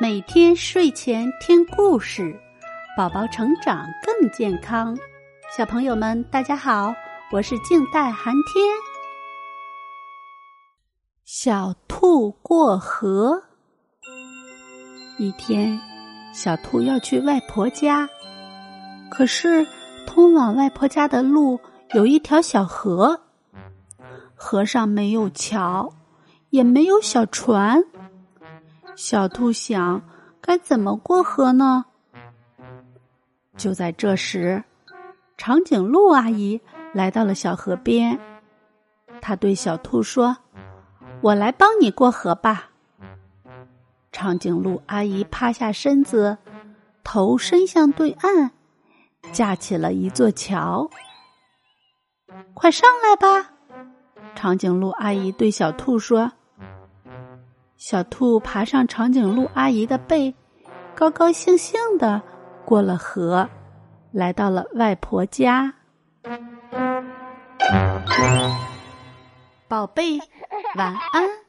每天睡前听故事，宝宝成长更健康。小朋友们，大家好，我是静待寒天。小兔过河。一天，小兔要去外婆家，可是通往外婆家的路有一条小河，河上没有桥，也没有小船。小兔想，该怎么过河呢？就在这时，长颈鹿阿姨来到了小河边。她对小兔说：“我来帮你过河吧。”长颈鹿阿姨趴下身子，头伸向对岸，架起了一座桥。快上来吧！长颈鹿阿姨对小兔说。小兔爬上长颈鹿阿姨的背，高高兴兴的过了河，来到了外婆家。宝贝，晚安。